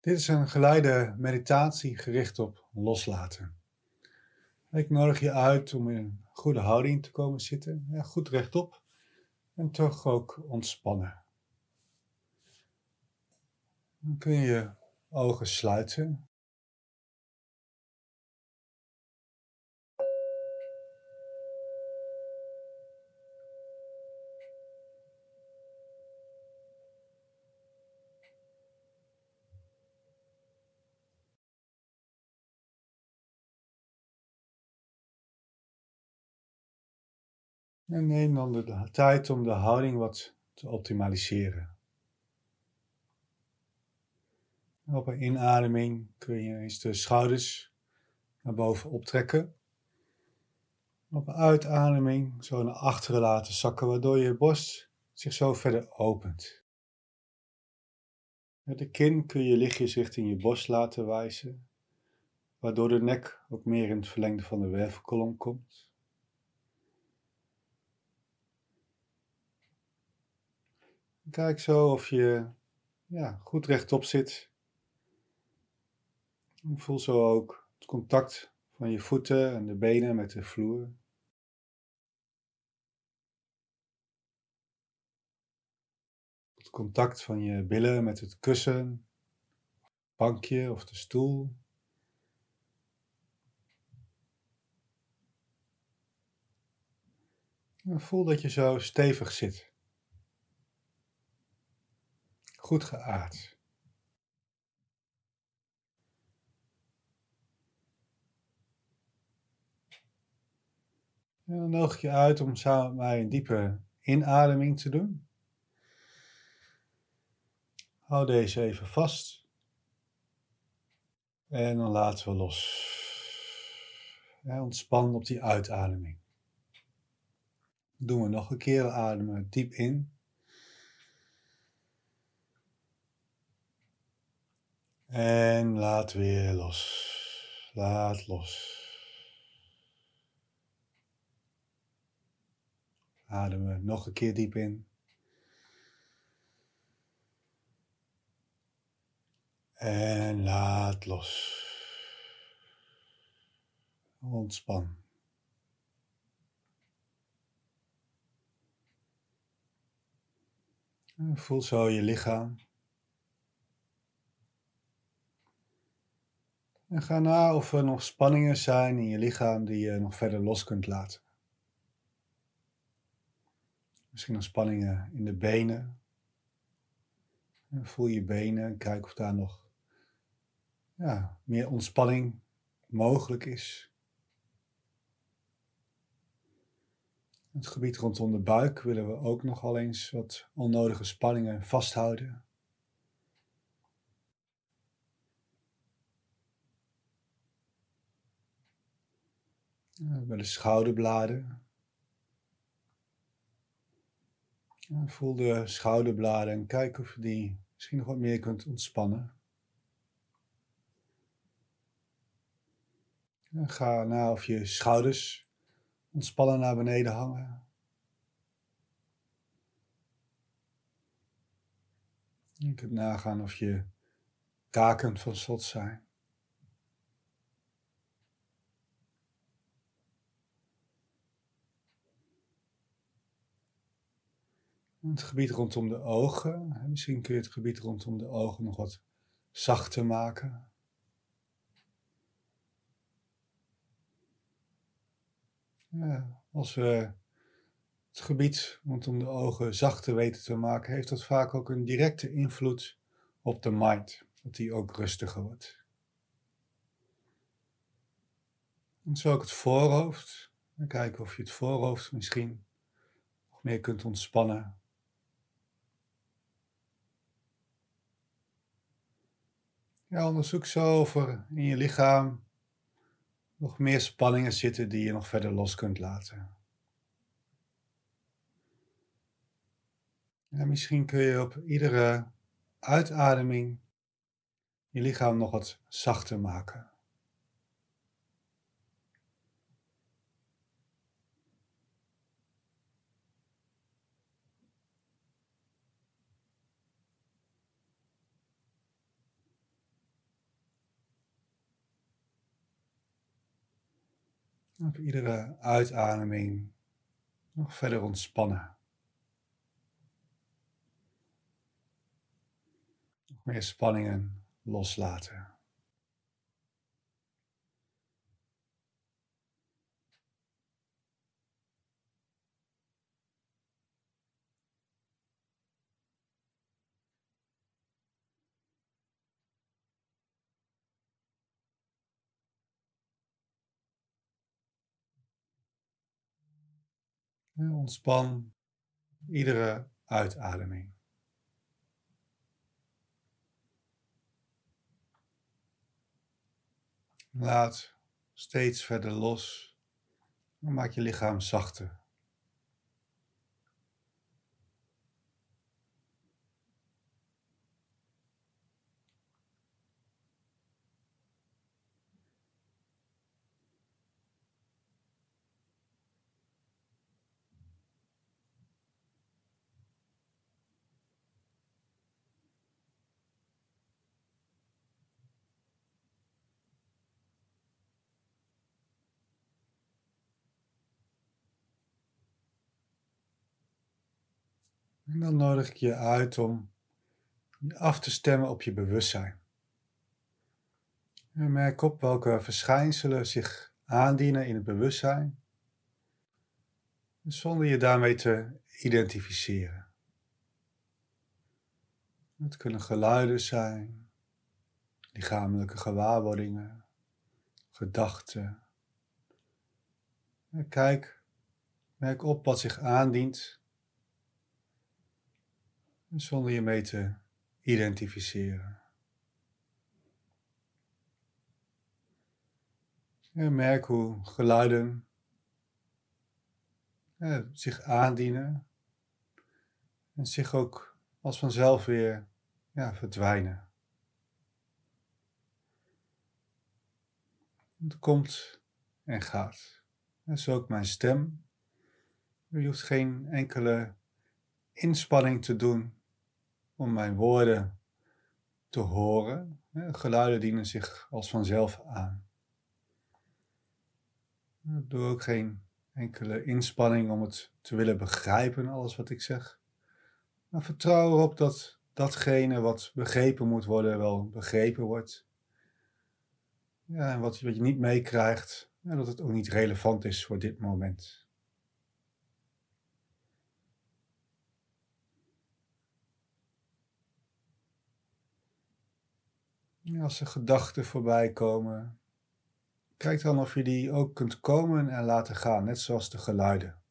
Dit is een geleide meditatie gericht op loslaten. Ik nodig je uit om in een goede houding te komen zitten, ja, goed rechtop en toch ook ontspannen. Dan kun je je ogen sluiten En neem dan de tijd om de houding wat te optimaliseren. Op een inademing kun je eens de schouders naar boven optrekken. Op een uitademing zo naar achteren laten zakken, waardoor je borst zich zo verder opent. Met de kin kun je lichtjes richting je borst laten wijzen, waardoor de nek ook meer in het verlengde van de wervelkolom komt. Kijk zo of je ja, goed rechtop zit. voel zo ook het contact van je voeten en de benen met de vloer. Het contact van je billen met het kussen, bankje of de stoel. voel dat je zo stevig zit. Goed geaard. En dan nodig je uit om samen mij een diepe inademing te doen. Hou deze even vast. En dan laten we los. Ja, ontspan op die uitademing. Doen we nog een keer. Ademen diep in. En laat weer los. Laat los. Ademen nog een keer diep in. En laat los. Ontspan. voel zo je lichaam. En ga na of er nog spanningen zijn in je lichaam die je nog verder los kunt laten. Misschien nog spanningen in de benen. En voel je benen en kijk of daar nog ja, meer ontspanning mogelijk is. Het gebied rondom de buik willen we ook nogal eens wat onnodige spanningen vasthouden. Bij de schouderbladen. Voel de schouderbladen en kijk of je die misschien nog wat meer kunt ontspannen. ga na of je schouders ontspannen naar beneden hangen. Je kunt nagaan of je kaken van slot zijn. Het gebied rondom de ogen. Misschien kun je het gebied rondom de ogen nog wat zachter maken. Als we het gebied rondom de ogen zachter weten te maken, heeft dat vaak ook een directe invloed op de mind, dat die ook rustiger wordt. En zo ook het voorhoofd. Kijken of je het voorhoofd misschien nog meer kunt ontspannen. Ja, onderzoek zo of er in je lichaam nog meer spanningen zitten die je nog verder los kunt laten. Ja, misschien kun je op iedere uitademing je lichaam nog wat zachter maken. Op iedere uitademing nog verder ontspannen. Nog meer spanningen loslaten. Ontspan iedere uitademing. Laat steeds verder los maak je lichaam zachter. En dan nodig ik je uit om af te stemmen op je bewustzijn. En merk op welke verschijnselen zich aandienen in het bewustzijn, zonder je daarmee te identificeren. Het kunnen geluiden zijn, lichamelijke gewaarwordingen, gedachten. kijk, merk op wat zich aandient zonder je mee te identificeren. En merk hoe geluiden zich aandienen en zich ook als vanzelf weer ja, verdwijnen. Het komt en gaat. Is ook mijn stem. Je hoeft geen enkele inspanning te doen om mijn woorden te horen. Geluiden dienen zich als vanzelf aan. Ik doe ook geen enkele inspanning om het te willen begrijpen, alles wat ik zeg. Maar vertrouw erop dat datgene wat begrepen moet worden, wel begrepen wordt. Ja, en wat, wat je niet meekrijgt, ja, dat het ook niet relevant is voor dit moment. Als er gedachten voorbij komen, kijk dan of je die ook kunt komen en laten gaan, net zoals de geluiden.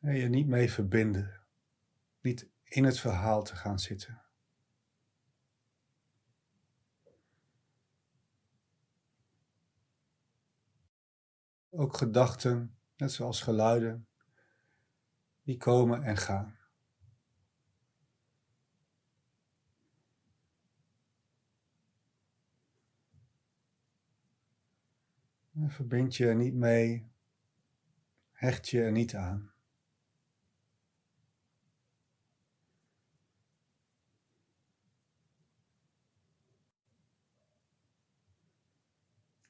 En je niet mee verbinden, niet in het verhaal te gaan zitten. Ook gedachten, net zoals geluiden, die komen en gaan. Verbind je er niet mee, hecht je er niet aan.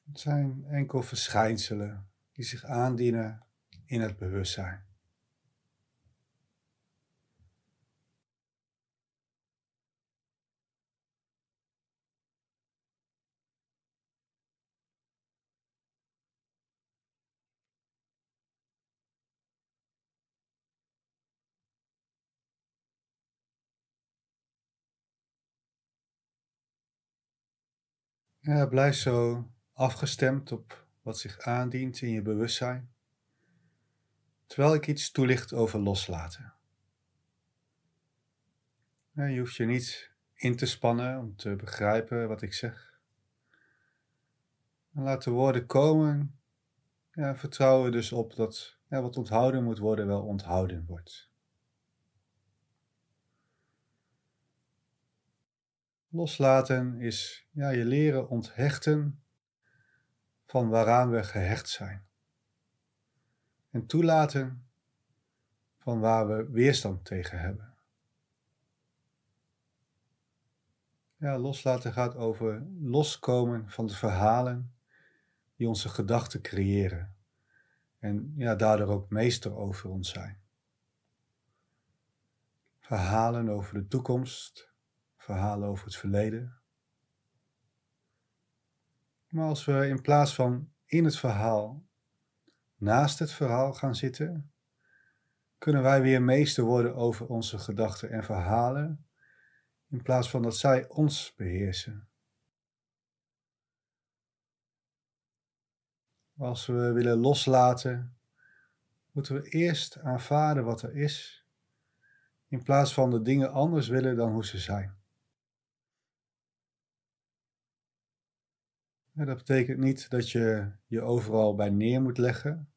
Het zijn enkel verschijnselen die zich aandienen in het bewustzijn. Blijf zo afgestemd op wat zich aandient in je bewustzijn, terwijl ik iets toelicht over loslaten. Je hoeft je niet in te spannen om te begrijpen wat ik zeg. Laat de woorden komen. Ja, vertrouwen dus op dat wat onthouden moet worden wel onthouden wordt. Loslaten is ja, je leren onthechten van waaraan we gehecht zijn. En toelaten van waar we weerstand tegen hebben. Ja, loslaten gaat over loskomen van de verhalen die onze gedachten creëren en ja, daardoor ook meester over ons zijn. Verhalen over de toekomst, verhalen over het verleden. Maar als we in plaats van in het verhaal naast het verhaal gaan zitten, kunnen wij weer meester worden over onze gedachten en verhalen, in plaats van dat zij ons beheersen. Als we willen loslaten, moeten we eerst aanvaarden wat er is, in plaats van de dingen anders willen dan hoe ze zijn. Dat betekent niet dat je je overal bij neer moet leggen,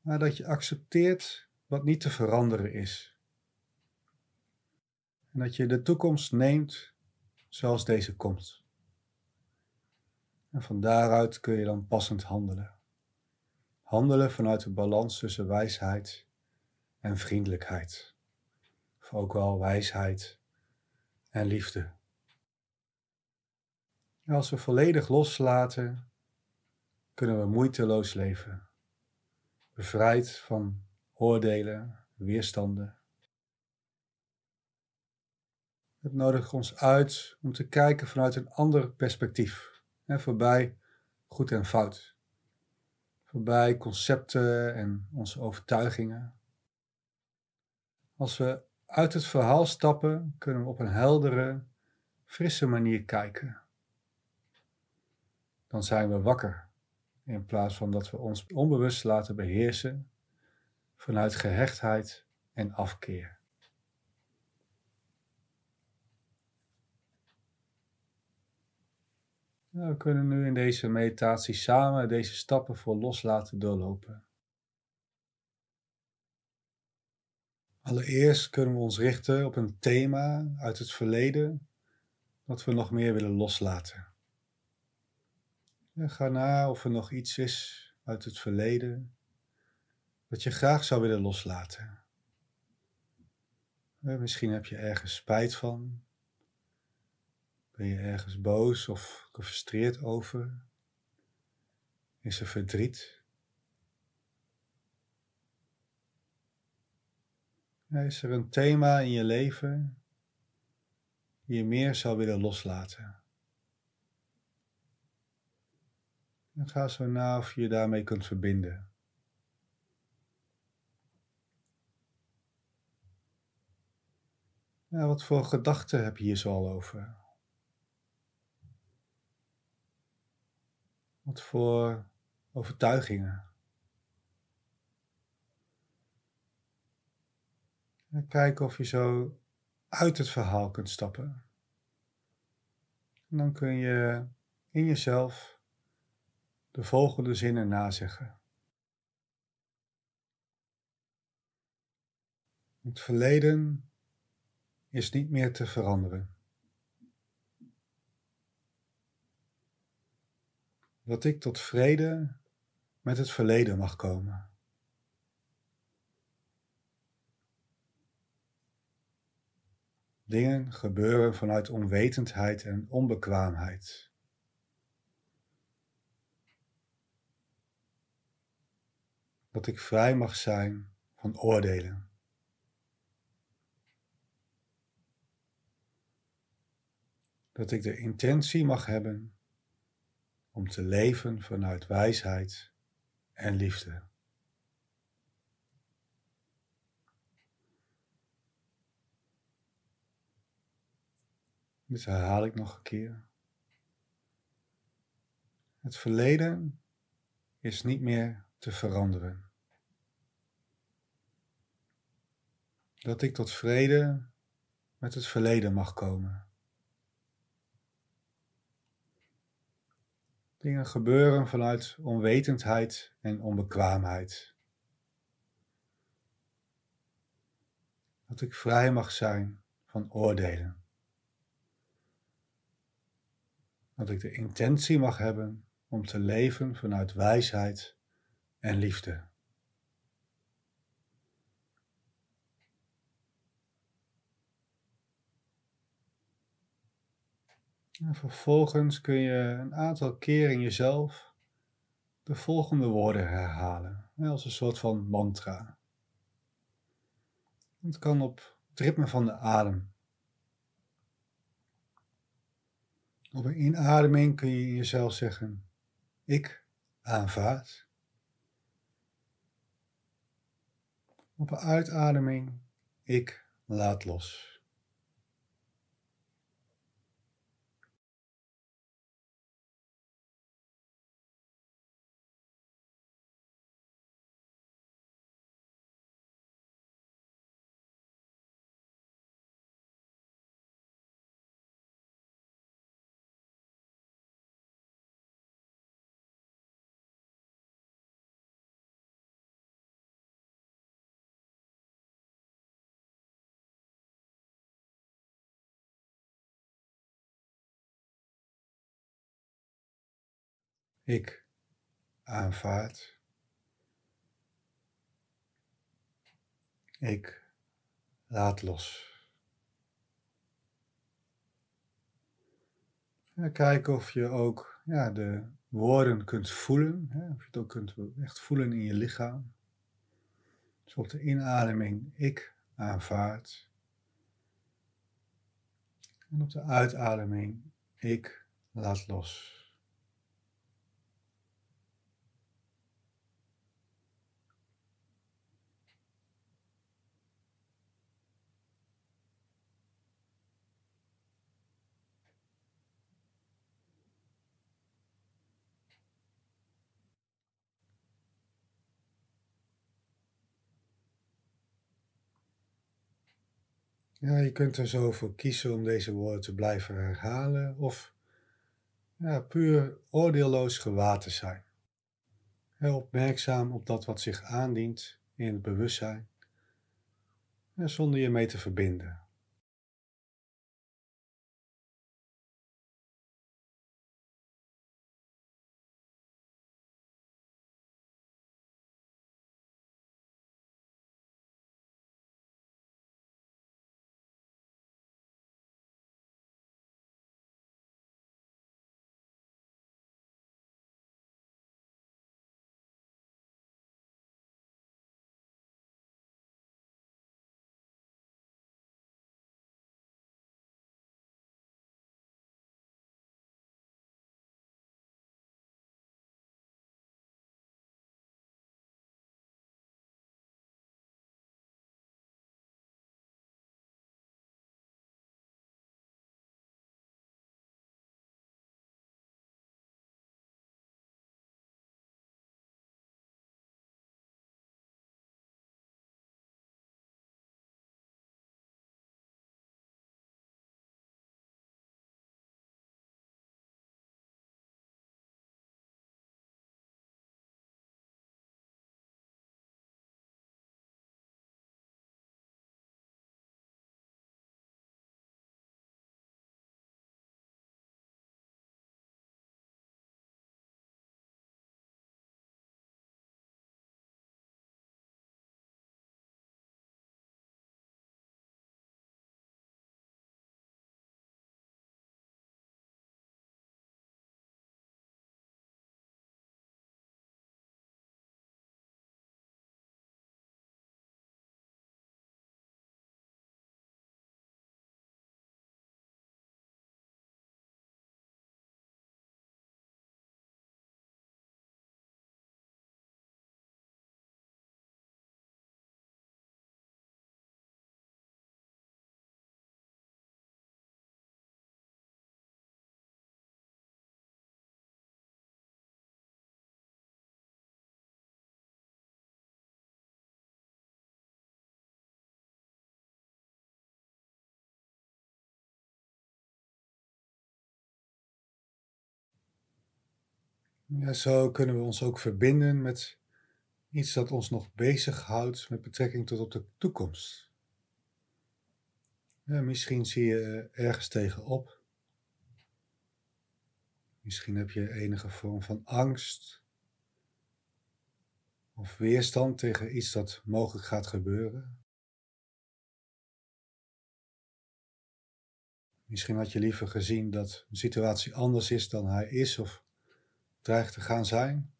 maar dat je accepteert wat niet te veranderen is. En dat je de toekomst neemt zoals deze komt. En van daaruit kun je dan passend handelen. Handelen vanuit de balans tussen wijsheid en vriendelijkheid. Of ook wel wijsheid en liefde. Als we volledig loslaten, kunnen we moeiteloos leven. Bevrijd van oordelen, weerstanden. Het nodigt ons uit om te kijken vanuit een ander perspectief voorbij goed en fout. Voorbij concepten en onze overtuigingen. Als we uit het verhaal stappen, kunnen we op een heldere, frisse manier kijken. Dan zijn we wakker, in plaats van dat we ons onbewust laten beheersen vanuit gehechtheid en afkeer. We kunnen nu in deze meditatie samen deze stappen voor loslaten doorlopen. Allereerst kunnen we ons richten op een thema uit het verleden dat we nog meer willen loslaten. Ga na of er nog iets is uit het verleden dat je graag zou willen loslaten. Misschien heb je ergens spijt van, ben je ergens boos of gefrustreerd over? Is er verdriet? Is er een thema in je leven die je meer zou willen loslaten? En ga zo na of je je daarmee kunt verbinden. Ja, wat voor gedachten heb je hier zo al over? Wat voor overtuigingen. En kijk of je zo uit het verhaal kunt stappen. En dan kun je in jezelf de volgende zinnen nazeggen. Het verleden is niet meer te veranderen. dat ik tot vrede met het verleden mag komen. Dingen gebeuren vanuit onwetendheid en onbekwaamheid. Dat ik vrij mag zijn van oordelen. Dat ik de intentie mag hebben om te leven vanuit wijsheid en liefde. Dit herhaal ik nog een keer. Het verleden is niet meer te veranderen. Dat ik tot vrede met het verleden mag komen. Dingen gebeuren vanuit onwetendheid en onbekwaamheid. Dat ik vrij mag zijn van oordelen. Dat ik de intentie mag hebben om te leven vanuit wijsheid en liefde. En vervolgens kun je een aantal keer in jezelf de volgende woorden herhalen, als een soort van mantra. Het kan op het ritme van de adem. Op een inademing kun je jezelf zeggen: Ik aanvaard. Op een uitademing: Ik laat los. Ik aanvaard. Ik laat los. Kijken of je ook ja, de woorden kunt voelen. Hè? Of je het ook kunt echt voelen in je lichaam. Dus op de inademing ik aanvaard. En op de uitademing ik laat los. Ja, je kunt er zo voor kiezen om deze woorden te blijven herhalen of ja, puur oordeelloos gewaad te zijn. Opmerkzaam op dat wat zich aandient in het bewustzijn, zonder je mee te verbinden. Ja, zo kunnen we ons ook verbinden met iets dat ons nog bezighoudt met betrekking tot op de toekomst. Misschien zie je ergens tegenop. Misschien heb je enige vorm van angst of weerstand tegen iets dat mogelijk gaat gebeuren. Misschien had je liever gezien dat de situatie anders is dan hij is of dreigt te gaan zijn.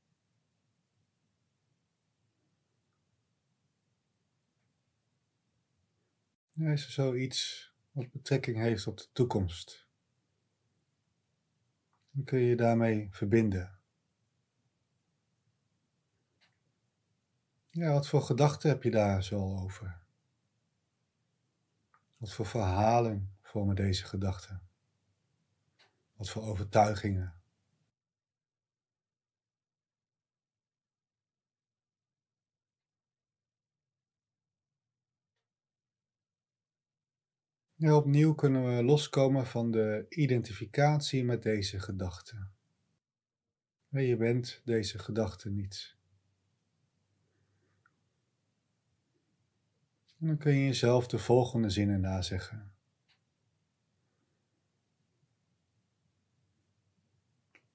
Is er zoiets wat betrekking heeft op de toekomst? Dan kun je je daarmee verbinden. Ja, wat voor gedachten heb je daar zo over? Wat voor verhalen vormen deze gedachten? Wat voor overtuigingen? Opnieuw kunnen we loskomen van de identificatie met deze gedachten. Je bent deze gedachte niet. En dan kun je jezelf de volgende zinnen nazeggen.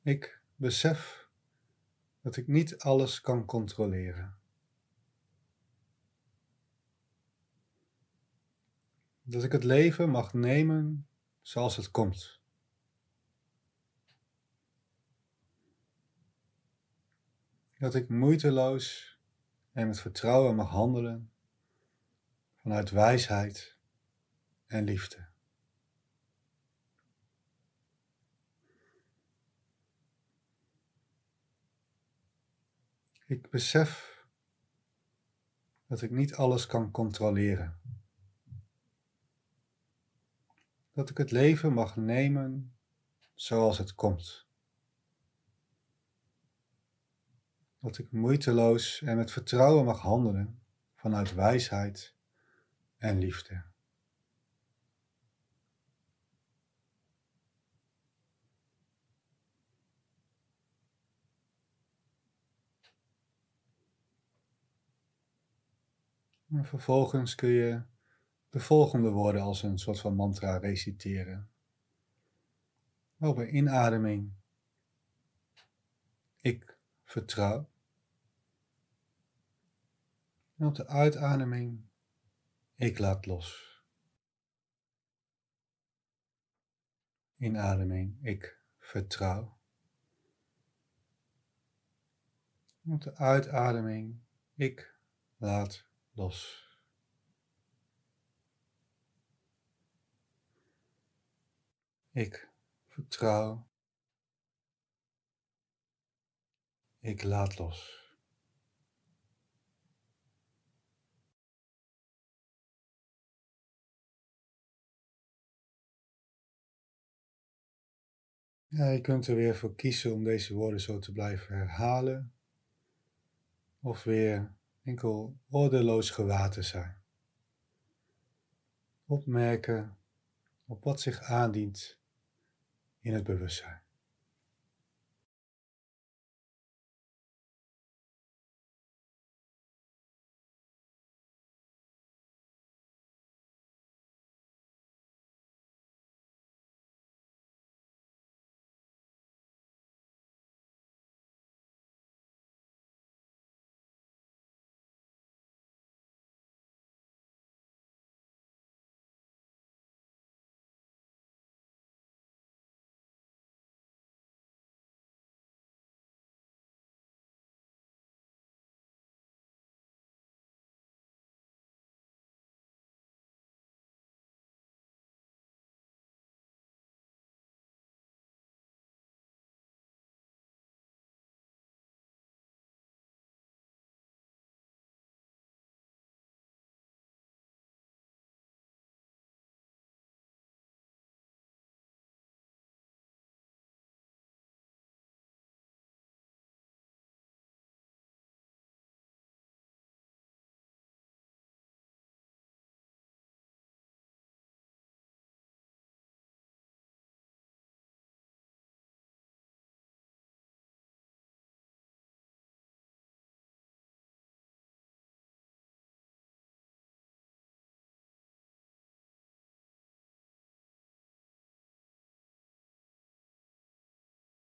Ik besef dat ik niet alles kan controleren. Dat ik het leven mag nemen zoals het komt. Dat ik moeiteloos en met vertrouwen mag handelen vanuit wijsheid en liefde. Ik besef dat ik niet alles kan controleren. Dat ik het leven mag nemen zoals het komt. Dat ik moeiteloos en met vertrouwen mag handelen vanuit wijsheid en liefde. En vervolgens kun je de volgende woorden als een soort van mantra reciteren. Op een inademing. Ik vertrouw. Op de uitademing. Ik laat los. Inademing. Ik vertrouw. Op de uitademing. Ik laat los. Ik vertrouw. Ik laat los. Ja, je kunt er weer voor kiezen om deze woorden zo te blijven herhalen. Of weer enkel ordeloos gewaar te zijn. Opmerken op wat zich aandient in het bewustzijn.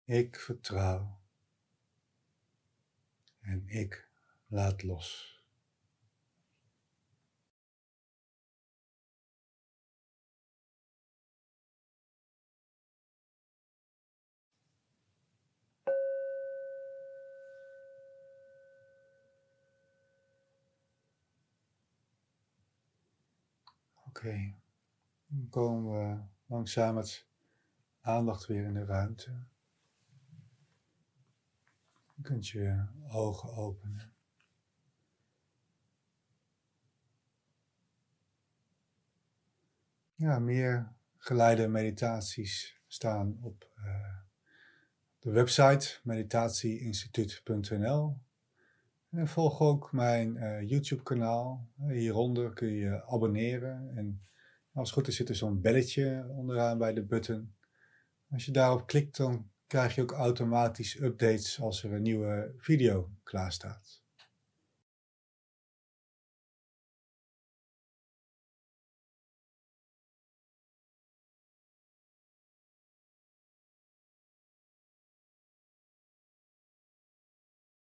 Ik vertrouw. En ik laat los. Oké, dan komen we langzaam met aandacht weer in de ruimte. Je kunt je ogen openen. Ja, meer geleide meditaties staan op uh, de website meditatieinstituut.nl. En volg ook mijn uh, YouTube-kanaal. Hieronder kun je abonneren. En als het goed is, zit er zo'n belletje onderaan bij de button. Als je daarop klikt, dan krijg je ook automatisch updates als er een nieuwe video klaar staat.